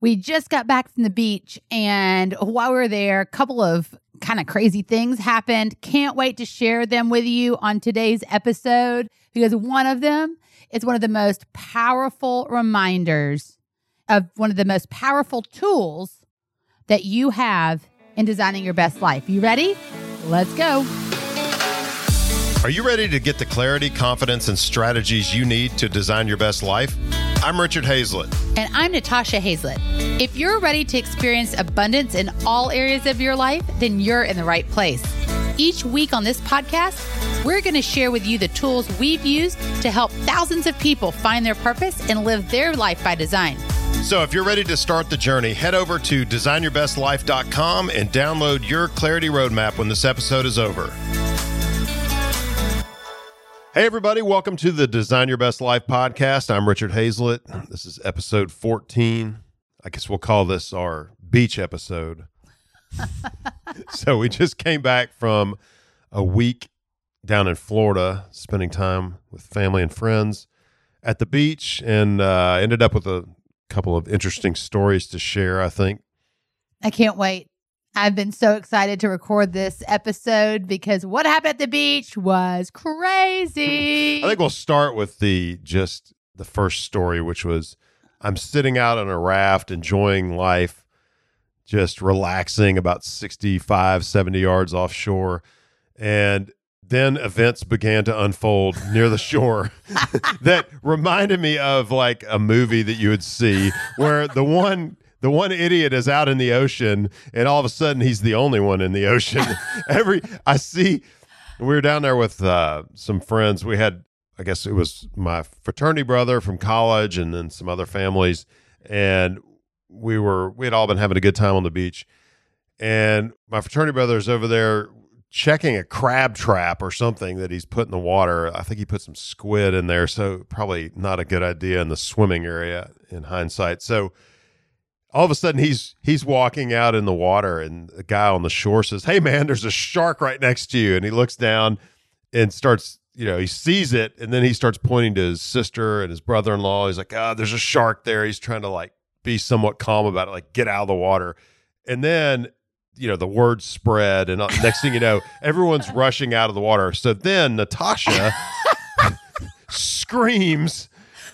We just got back from the beach, and while we were there, a couple of kind of crazy things happened. Can't wait to share them with you on today's episode because one of them is one of the most powerful reminders of one of the most powerful tools that you have in designing your best life. You ready? Let's go. Are you ready to get the clarity, confidence, and strategies you need to design your best life? I'm Richard Hazlett. And I'm Natasha Hazlett. If you're ready to experience abundance in all areas of your life, then you're in the right place. Each week on this podcast, we're going to share with you the tools we've used to help thousands of people find their purpose and live their life by design. So, if you're ready to start the journey, head over to designyourbestlife.com and download your clarity roadmap when this episode is over. Hey, everybody, welcome to the Design Your Best Life podcast. I'm Richard Hazlett. This is episode 14. I guess we'll call this our beach episode. so, we just came back from a week down in Florida, spending time with family and friends at the beach, and uh, ended up with a couple of interesting stories to share, I think. I can't wait. I've been so excited to record this episode because what happened at the beach was crazy. I think we'll start with the just the first story, which was I'm sitting out on a raft, enjoying life, just relaxing about 65, 70 yards offshore. And then events began to unfold near the shore that reminded me of like a movie that you would see where the one the one idiot is out in the ocean and all of a sudden he's the only one in the ocean every i see we were down there with uh, some friends we had i guess it was my fraternity brother from college and then some other families and we were we had all been having a good time on the beach and my fraternity brother is over there checking a crab trap or something that he's put in the water. I think he put some squid in there, so probably not a good idea in the swimming area in hindsight. So all of a sudden he's he's walking out in the water and the guy on the shore says, "Hey man, there's a shark right next to you." And he looks down and starts, you know, he sees it and then he starts pointing to his sister and his brother-in-law. He's like, "Ah, oh, there's a shark there." He's trying to like be somewhat calm about it, like get out of the water. And then you know the word spread and next thing you know everyone's rushing out of the water so then natasha screams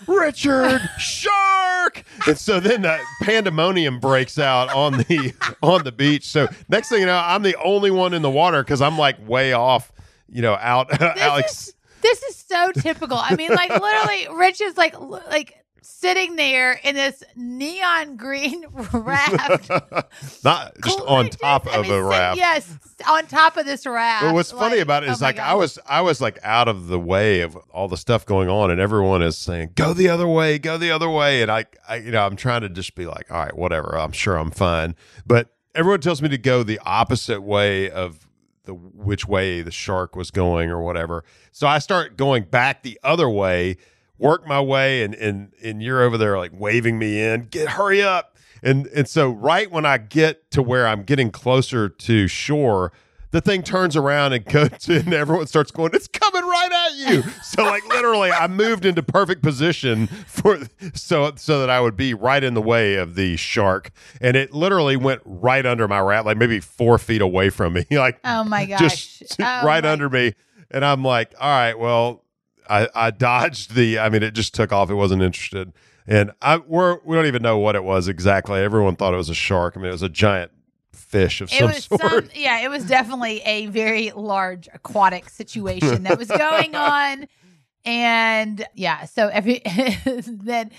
richard shark. And so then that pandemonium breaks out on the on the beach. So next thing you know i'm the only one in the water because i'm like way off you know out alex. is, this is so typical. I mean like literally rich is like like sitting there in this neon green raft. Not just on top I mean, of a raft. Yes, on top of this raft. Well, what's like, funny about it is oh like I was I was like out of the way of all the stuff going on and everyone is saying go the other way, go the other way and I, I you know, I'm trying to just be like, all right, whatever. I'm sure I'm fine. But everyone tells me to go the opposite way of the which way the shark was going or whatever. So I start going back the other way work my way and and and you're over there like waving me in get hurry up. And and so right when i get to where i'm getting closer to shore the thing turns around and goes and everyone starts going it's coming right at you. So like literally i moved into perfect position for so so that i would be right in the way of the shark. And it literally went right under my raft like maybe four feet away from me like oh my gosh. Just oh right my- under me. And i'm like all right well I, I dodged the. I mean, it just took off. It wasn't interested, and I we're we don't even know what it was exactly. Everyone thought it was a shark. I mean, it was a giant fish of it some was sort. Some, yeah, it was definitely a very large aquatic situation that was going on, and yeah. So every then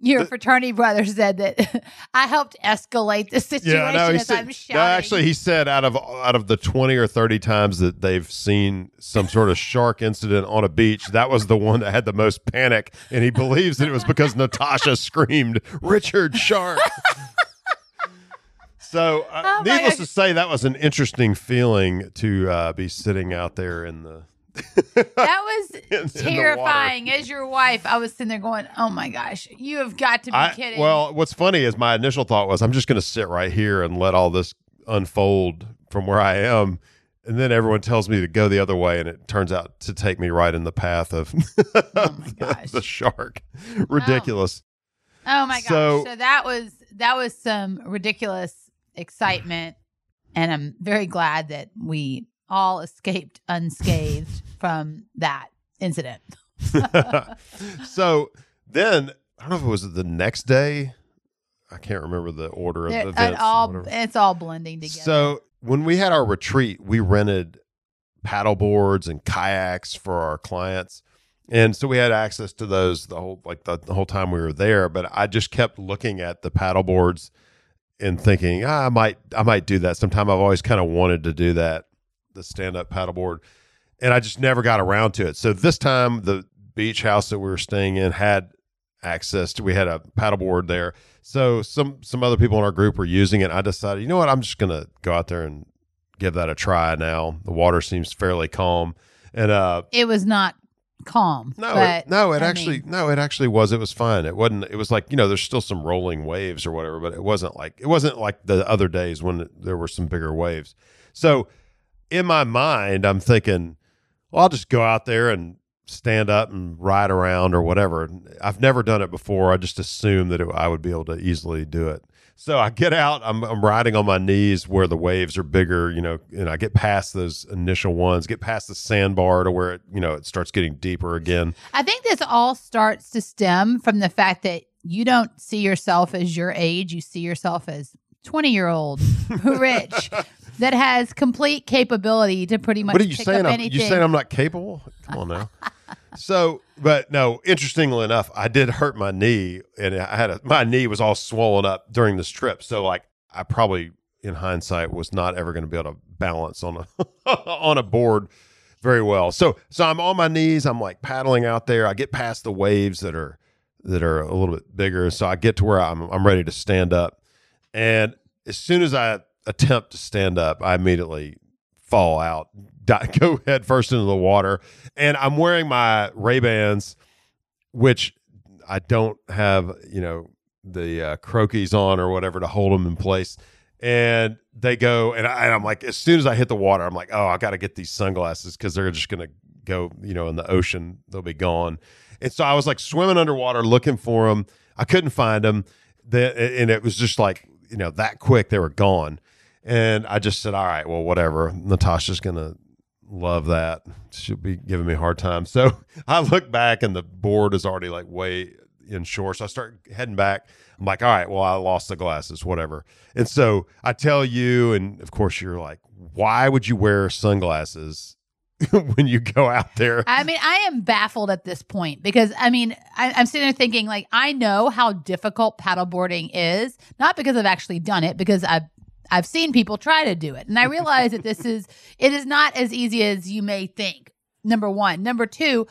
your fraternity brother said that I helped escalate the situation yeah, no, as said, I'm shouting. No, actually, he said out of out of the twenty or thirty times that they've seen some sort of shark incident on a beach, that was the one that had the most panic, and he believes that it was because Natasha screamed, "Richard Shark." so, uh, oh needless to say, that was an interesting feeling to uh, be sitting out there in the that was in, terrifying. In As your wife, I was sitting there going, "Oh my gosh, you have got to be I, kidding!" Well, what's funny is my initial thought was, "I'm just going to sit right here and let all this unfold from where I am." And then everyone tells me to go the other way, and it turns out to take me right in the path of oh the shark. Oh. Ridiculous. Oh, oh my gosh! So, so that was that was some ridiculous excitement, and I'm very glad that we all escaped unscathed from that incident. so then I don't know if it was the next day. I can't remember the order of It, events. all it's all blending together. So when we had our retreat, we rented paddle boards and kayaks for our clients. And so we had access to those the whole like the, the whole time we were there. But I just kept looking at the paddle boards and thinking, ah, I might I might do that sometime. I've always kind of wanted to do that, the stand up paddleboard. And I just never got around to it. So this time the beach house that we were staying in had access to we had a paddleboard there. So some some other people in our group were using it. I decided, you know what, I'm just gonna go out there and give that a try now. The water seems fairly calm. And uh it was not calm. no, it, no, it I actually mean, no, it actually was. It was fine. It wasn't. It was like you know, there's still some rolling waves or whatever, but it wasn't like it wasn't like the other days when there were some bigger waves. So in my mind, I'm thinking, well, I'll just go out there and stand up and ride around or whatever. I've never done it before. I just assumed that it, I would be able to easily do it. So I get out, I'm, I'm riding on my knees where the waves are bigger, you know, and I get past those initial ones, get past the sandbar to where it, you know, it starts getting deeper again. I think this all starts to stem from the fact that you don't see yourself as your age. You see yourself as 20 year old rich that has complete capability to pretty much What are you saying? I'm, you saying I'm not capable? Come on now. so, but no. Interestingly enough, I did hurt my knee, and I had a my knee was all swollen up during this trip. So, like, I probably, in hindsight, was not ever going to be able to balance on a on a board very well. So, so I'm on my knees. I'm like paddling out there. I get past the waves that are that are a little bit bigger. So I get to where I'm I'm ready to stand up, and as soon as I attempt to stand up, I immediately fall out, die, go head first into the water. And I'm wearing my Ray Bans, which I don't have, you know, the uh, Croakies on or whatever to hold them in place. And they go, and, I, I'm like, as soon as I hit the water, I'm like, oh, I got to get these sunglasses because they're just going to go, you know, in the ocean. They'll be gone. And so I was like swimming underwater looking for them. I couldn't find them. The, and it was just like, you know, that quick, they were gone. And I just said, all right, well, whatever. Natasha's going to love that. She'll be giving me a hard time. So I look back and the board is already like way inshore. So I start heading back. I'm like, all right, well, I lost the glasses, whatever. And so I tell you, and of course, you're like, why would you wear sunglasses when you go out there? I mean, I am baffled at this point because I mean, I, I'm sitting there thinking, like, I know how difficult paddleboarding is, not because I've actually done it, because I've I've seen people try to do it, and I realize that this is it is not as easy as you may think. Number one, number two,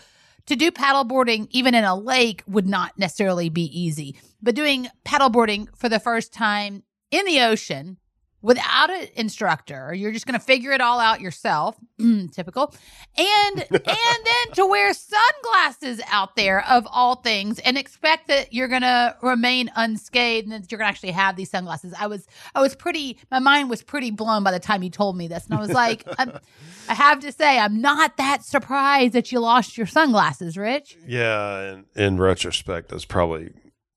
to do paddleboarding even in a lake would not necessarily be easy, but doing paddleboarding for the first time in the ocean without an instructor you're just going to figure it all out yourself mm, typical and and then to wear sunglasses out there of all things and expect that you're going to remain unscathed and that you're going to actually have these sunglasses i was i was pretty my mind was pretty blown by the time you told me this and i was like I'm, i have to say i'm not that surprised that you lost your sunglasses rich Yeah, and in retrospect, that's probably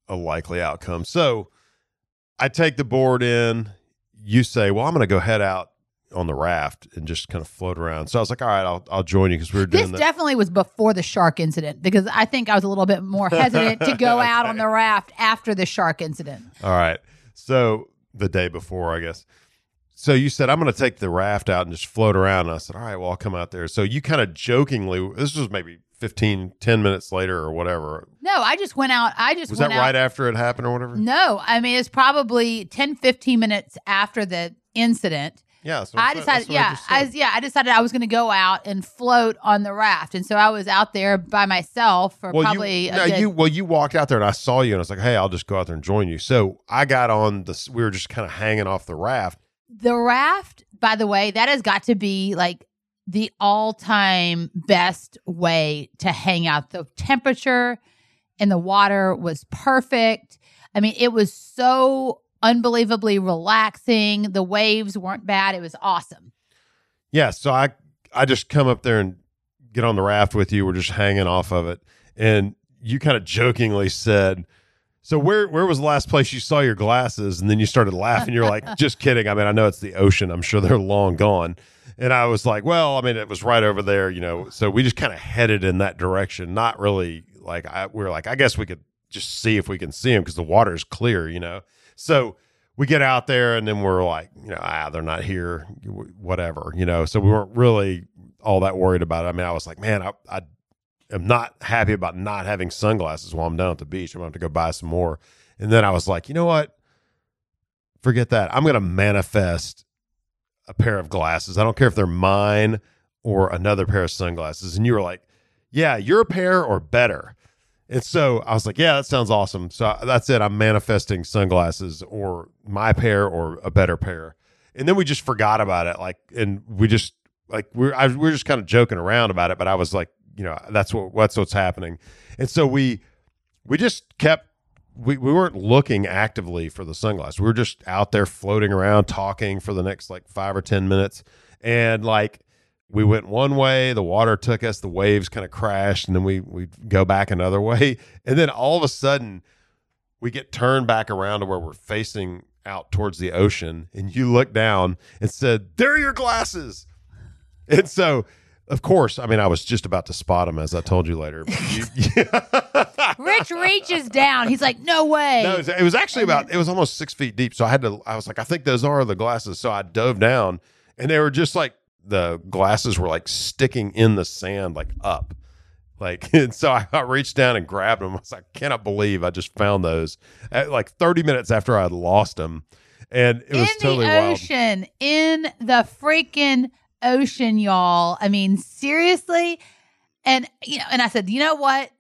a likely outcome. So I take the board in. You say, "Well, I'm going to go head out on the raft and just kind of float around." So I was like, "All right, I'll I'll join you because we were this doing that." definitely was before the shark incident because i think i was a little bit more hesitant to go out on the raft after the shark incident All right. So the day before, I guess. So you said I'm going to take the raft out and just float around. And I said, "All right, well, I'll come out there." So you kind of jokingly, this was maybe 15, 10 minutes later or whatever. no i just went out i just Was that went out right after it happened or whatever? no i mean it's probably 10 15 minutes after the incident Yeah. I decided, yeah, just I, yeah, I decided I was going to go out and float on the raft, and so I was out there by myself for well, probably you, a no, good- you well, you walked out there and I saw you and I was like, "Hey, I'll just go out there and join you." So I got on the. We were just kind of hanging off the raft. the raft. By the way, that has got to be like the all-time best way to hang out. The temperature and the water was perfect. I mean, it was so unbelievably relaxing. The waves weren't bad. It was awesome. Yeah, so I I just come up there and get on the raft with you. We're just hanging off of it, and you kind of jokingly said, So where where was the last place you saw your glasses? And then you started laughing. You're like, just kidding. I mean, I know it's the ocean. I'm sure they're long gone. And I was like, well, I mean, it was right over there, you know. So we just kind of headed in that direction. Not really like I we were like, I guess we could just see if we can see them because the water is clear, you know. So we get out there and then we're like, you know, ah, they're not here, whatever, you know. So we weren't really all that worried about it. I mean, I was like, man, I, I am not happy about not having sunglasses while I'm down at the beach. I'm going to have to go buy some more. And then I was like, you know what? Forget that. I'm going to manifest a pair of glasses. I don't care if they're mine or another pair of sunglasses. And you were like, yeah, your pair or better. And so I was like, yeah, that sounds awesome. So that's it. I'm manifesting sunglasses or my pair or a better pair. And then we just forgot about it. Like, and we just, like, we're, I, we're just kind of joking around about it. But I was like, you know, that's what, that's what's happening. And so we, we just kept, we, we weren't looking actively for the sunglasses. We were just out there floating around talking for the next like five or 10 minutes. And like, we went one way, the water took us, the waves kind of crashed, and then we we go back another way, and then all of a sudden we get turned back around to where we're facing out towards the ocean, and you look down and said, "There are your glasses," and so. Of course, I mean, I was just about to spot him, as I told you later. You, Rich reaches down. He's like, "No way!" No, it was, it was actually about. It was almost six feet deep. So I had to. I was like, I think those are the glasses. So I dove down, and they were just like the glasses were like sticking in the sand, like up. Like, and so I, I reached down and grabbed them. I was like, I cannot believe I just found those at like 30 minutes after I had lost them. And it was in totally the wild. ocean, in the freaking ocean, y'all. I mean, seriously. And you know, and I said, you know what?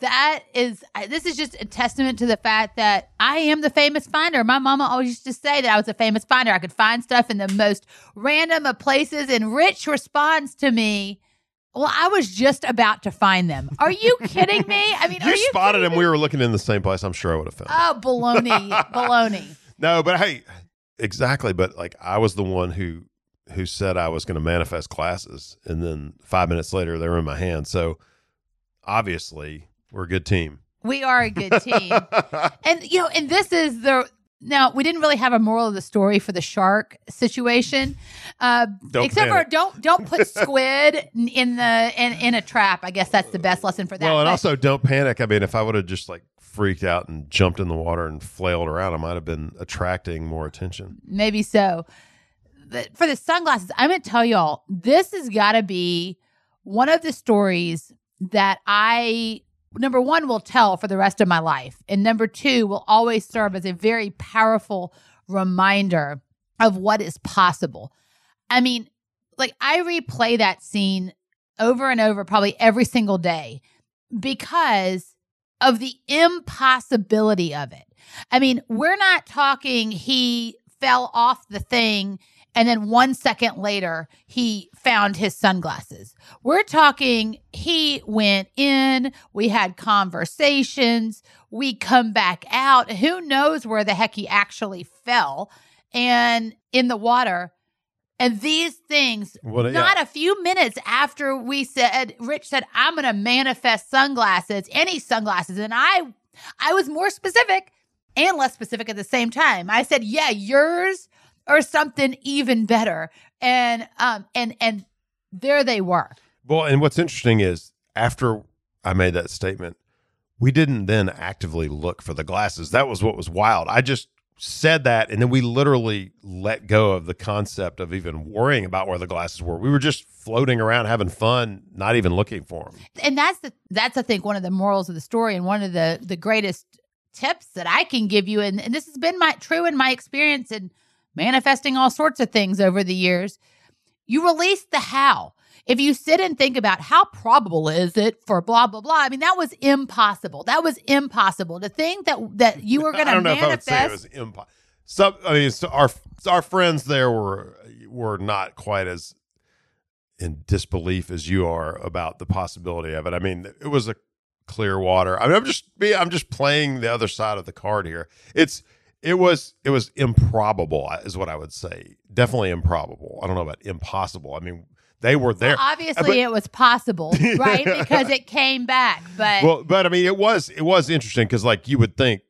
That is, this is just a testament to the fact that I am the famous finder. My mama always used to say that I was a famous finder. I could find stuff in the most random of places, and Rich responds to me. Well, I was just about to find them. Are you kidding me? I mean, You, are you spotted him. We were looking in the same place. I'm sure I would have found. Oh, baloney, baloney. No, but hey, exactly. But like, I was the one who who said I was going to manifest classes, and then five minutes later, they were in my hand. So obviously, we're a good team. We are a good team. and you know, and this is the now we didn't really have a moral of the story for the shark situation, uh, except panic. for don't don't put squid in the in, in a trap. I guess that's the best lesson for that. Well, and But- also don't panic. I mean, if I would have just like freaked out and jumped in the water and flailed around, I might have been attracting more attention. maybe so. But for the sunglasses, I'm gonna tell y'all this has got to be one of the stories that I number one will tell for the rest of my life, and number two will always serve as a very powerful reminder of what is possible. I mean, like I replay that scene over and over, probably every single day, because of the impossibility of it. I mean, we're not talking he fell off the thing and then one second later he found his sunglasses. We're talking he went in, we had conversations, we come back out. Who knows where the heck he actually fell and in the water. And these things, Well, yeah. not a few minutes after we said, Rich said, I'm going to manifest sunglasses, any sunglasses. And I, I was more specific and less specific at the same time. I said, yeah, yours or something even better. And, um, and, and there they were. Well, and what's interesting is after I made that statement, we didn't then actively look for the glasses. That was what was wild. I just said that, and then we literally let go of the concept of even worrying about where the glasses were. We were just floating around, having fun, not even looking for them. and that's the that's I think one of the morals of the story and one of the the greatest tips that I can give you and, and this has been my true in my experience in manifesting all sorts of things over the years. You release the how. If you sit and think about how probable is it for blah blah blah, I mean that was impossible. That was impossible to think that that you were going to manifest. I don't know if I would say it was impossible. Some, I mean, so our our friends there were were not quite as in disbelief as you are about the possibility of it. I mean, it was a clear water. I mean, I'm just I'm just playing the other side of the card here. It's it was it was improbable uh, is what I would say. Definitely improbable. I don't know about impossible. I mean, they were there. Well, obviously, but- it was possible, right? Because it came back. But well, but I mean, it was it was interesting because like you would think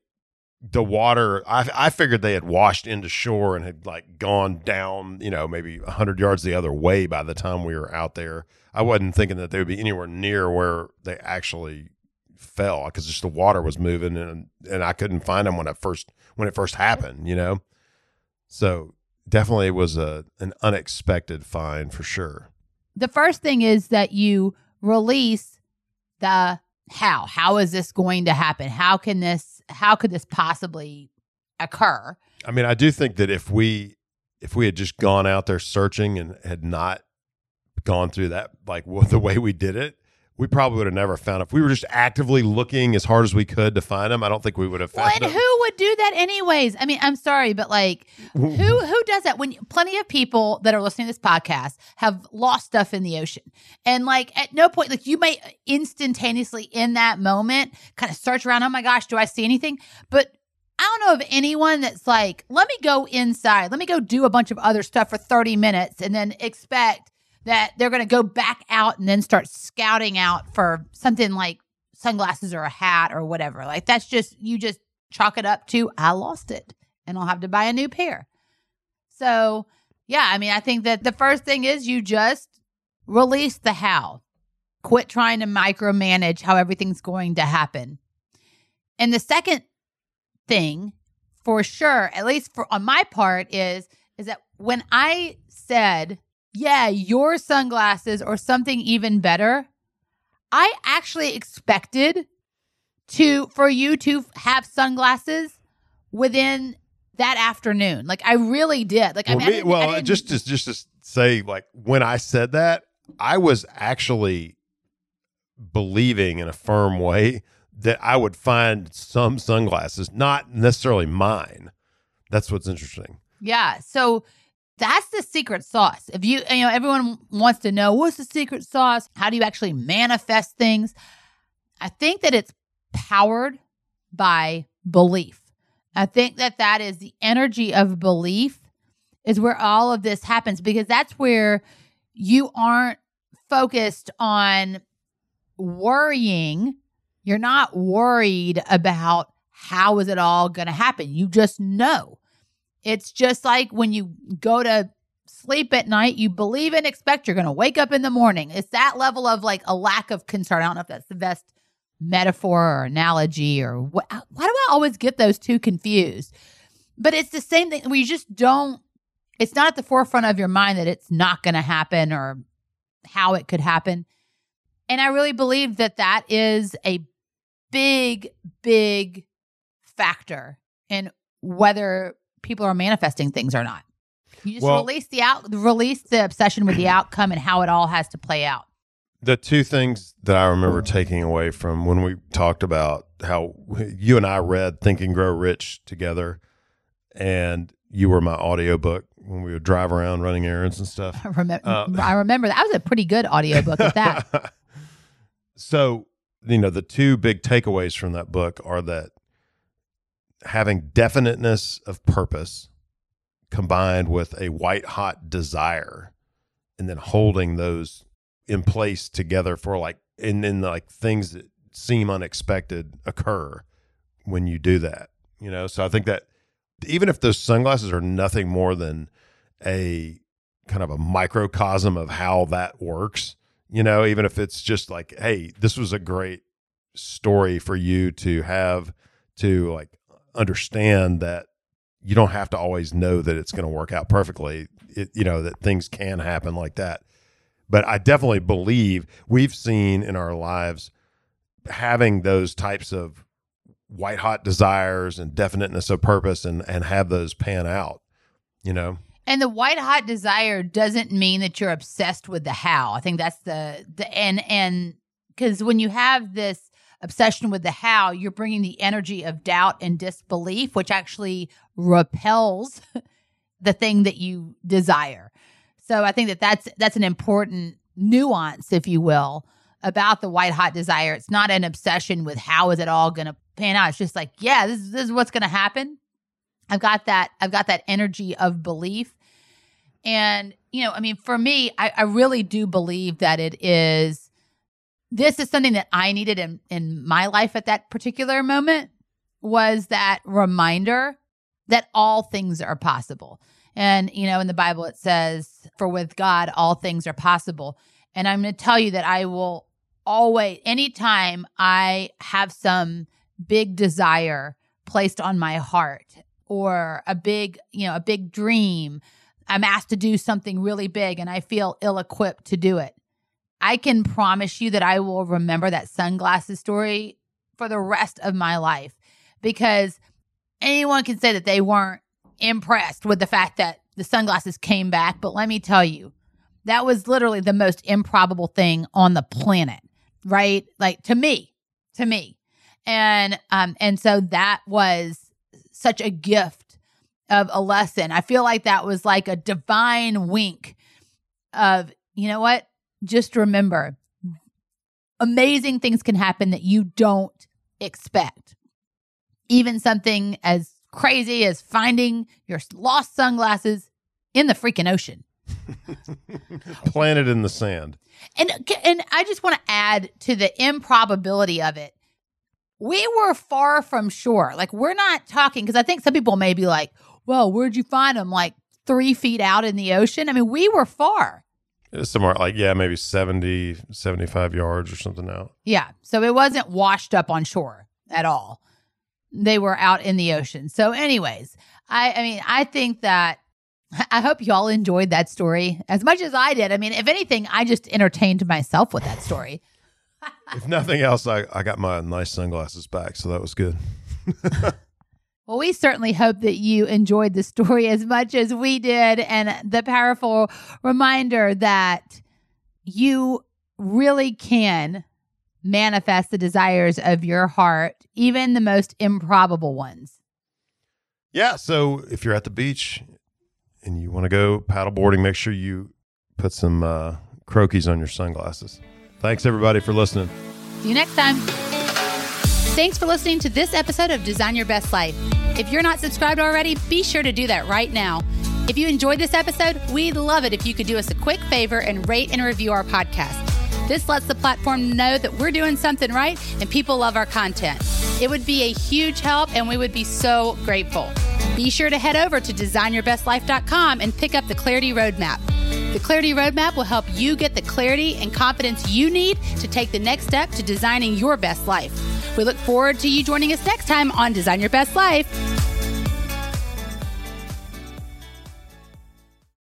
the water I, I figured they had washed into shore and had like gone down you know maybe 100 yards the other way by the time we were out there i wasn't thinking that they would be anywhere near where they actually fell because just the water was moving and and i couldn't find them when it first when it first happened you know? So definitely it was a an unexpected find for sure. The first thing is that you release the how. How is this going to happen? How can this how could this possibly occur? I mean i do think that if we if we had just gone out there searching and had not gone through that like the way we did it we probably would have never found it. If we were just actively looking as hard as we could to find them, I don't think we would have found well, and them. who would do that anyways? I mean, I'm sorry, but like, who who does that? When plenty of people that are listening to this podcast have lost stuff in the ocean, and like at no point, like you may instantaneously in that moment kind of search around. Oh my gosh, do I see anything? But I don't know of anyone that's like, let me go inside, let me go do a bunch of other stuff for 30 minutes, and then expect that they're going to go back out and then start scouting out for something like sunglasses or a hat or whatever. Like that's just, you just chalk it up to, I lost it and I'll have to buy a new pair. So, yeah, I mean, I think that the first thing is you just release the how. Quit trying to micromanage how everything's going to happen. And the second thing, for sure, at least for on my part, is is that when I said yeah, your sunglasses or something even better. I actually expected to for you to have sunglasses within that afternoon. Like I really did. Like well, I mean, me, I well I just to, just to say, like when I said that, I was actually believing in a firm way that I would find some sunglasses, not necessarily mine. That's what's interesting. Yeah. So that's the secret sauce. If you, you know, everyone wants to know what's the secret sauce? How do you actually manifest things? I think that it's powered by belief. I think that that is the energy of belief is where all of this happens because that's where you aren't focused on worrying. You're not worried about how is it all going to happen. You just know. It's just like when you go to sleep at night, you believe and expect you're going to wake up in the morning. It's that level of like a lack of concern. I don't know if that's the best metaphor or analogy or what. Why do I always get those two confused? But it's the same thing. We just don't, it's not at the forefront of your mind that it's not going to happen or how it could happen. And I really believe that that is a big, big factor in whether people are manifesting things or not. You just Well- release the out release the obsession with the outcome and how it all has to play out. The two things that I remember taking away from when we talked about how you and I read Think and Grow Rich together, and you were my audiobook when we would drive around running errands and stuff. I remember Uh, I remember that. That was a pretty good audiobook at that. so, you know, the two big takeaways from that book are that having definiteness of purpose combined with a white hot desire and then holding those in place together for like and then like things that seem unexpected occur when you do that you know? So i think that even if those sunglasses are nothing more than a kind of a microcosm of how that works you know even if it's just like hey this was a great story for you to have to like understand that you don't have to always know that it's going to work out perfectly it, you know that things can happen like that but i definitely believe we've seen in our lives having those types of white hot desires and definiteness of purpose and and have those pan out you know And the white hot desire doesn't mean that you're obsessed with the how. I think that's the the and and because when you have this obsession with the how, you're bringing the energy of doubt and disbelief, which actually repels the thing that you desire. So I think that that's that's an important nuance, if you will, about the white hot desire. It's not an obsession with how is it all going to pan out. It's just like, yeah, this, is- this is what's going to happen. I've got that. I've got that energy of belief, and you know, I mean, for me, I, I really do believe that it is. This is something that I needed in in my life at that particular moment, was that reminder that all things are possible. And, you know, in the Bible, it says, for with God, all things are possible. And I'm going to tell you that I will always, anytime I have some big desire placed on my heart or a big, you know, a big dream, I'm asked to do something really big and I feel ill equipped to do it. I can promise you that I will remember that sunglasses story for the rest of my life because anyone can say that they weren't impressed with the fact that the sunglasses came back. But let me tell you, that was literally the most improbable thing on the planet, right? Like to me, to me. And um and so that was such a gift of a lesson. I feel like that was like a divine wink of, you know what? Just remember amazing things can happen that you don't expect. Even something as crazy as finding your lost sunglasses in the freaking ocean. Planted in the sand. And and I just want to add to the improbability of it. We were far from shore. Like we're not talking because I think some people may be like, "Well, where'd you find them?" Like three feet out in the ocean. I mean, we were far. Somewhere like yeah, maybe 70, 75 yards or something out. Yeah, so it wasn't washed up on shore at all. They were out in the ocean. So, anyways, I I mean, I think that I hope y'all enjoyed that story as much as I did. I mean, if anything, I just entertained myself with that story. if nothing else, I, I got my nice sunglasses back, so that was good. well, we certainly hope that you enjoyed the story as much as we did and the powerful reminder that you really can manifest the desires of your heart, even the most improbable ones. Yeah. So if you're at the beach and you want to go paddleboarding, make sure you put some uh, Croakies on your sunglasses. Thanks, everybody, for listening. See you next time. Thanks for listening to this episode of Design Your Best Life. If you're not subscribed already, be sure to do that right now. If you enjoyed this episode, we'd love it if you could do us a quick favor and rate and review our podcast. This lets the platform know that we're doing something right and people love our content. It would be a huge help and we would be so grateful. Be sure to head over to designyourbestlife.com and pick up the Clarity Roadmap. The Clarity Roadmap will help you get the clarity and confidence you need to take the next step to designing your best life. We look forward to you joining us next time on Design Your Best Life.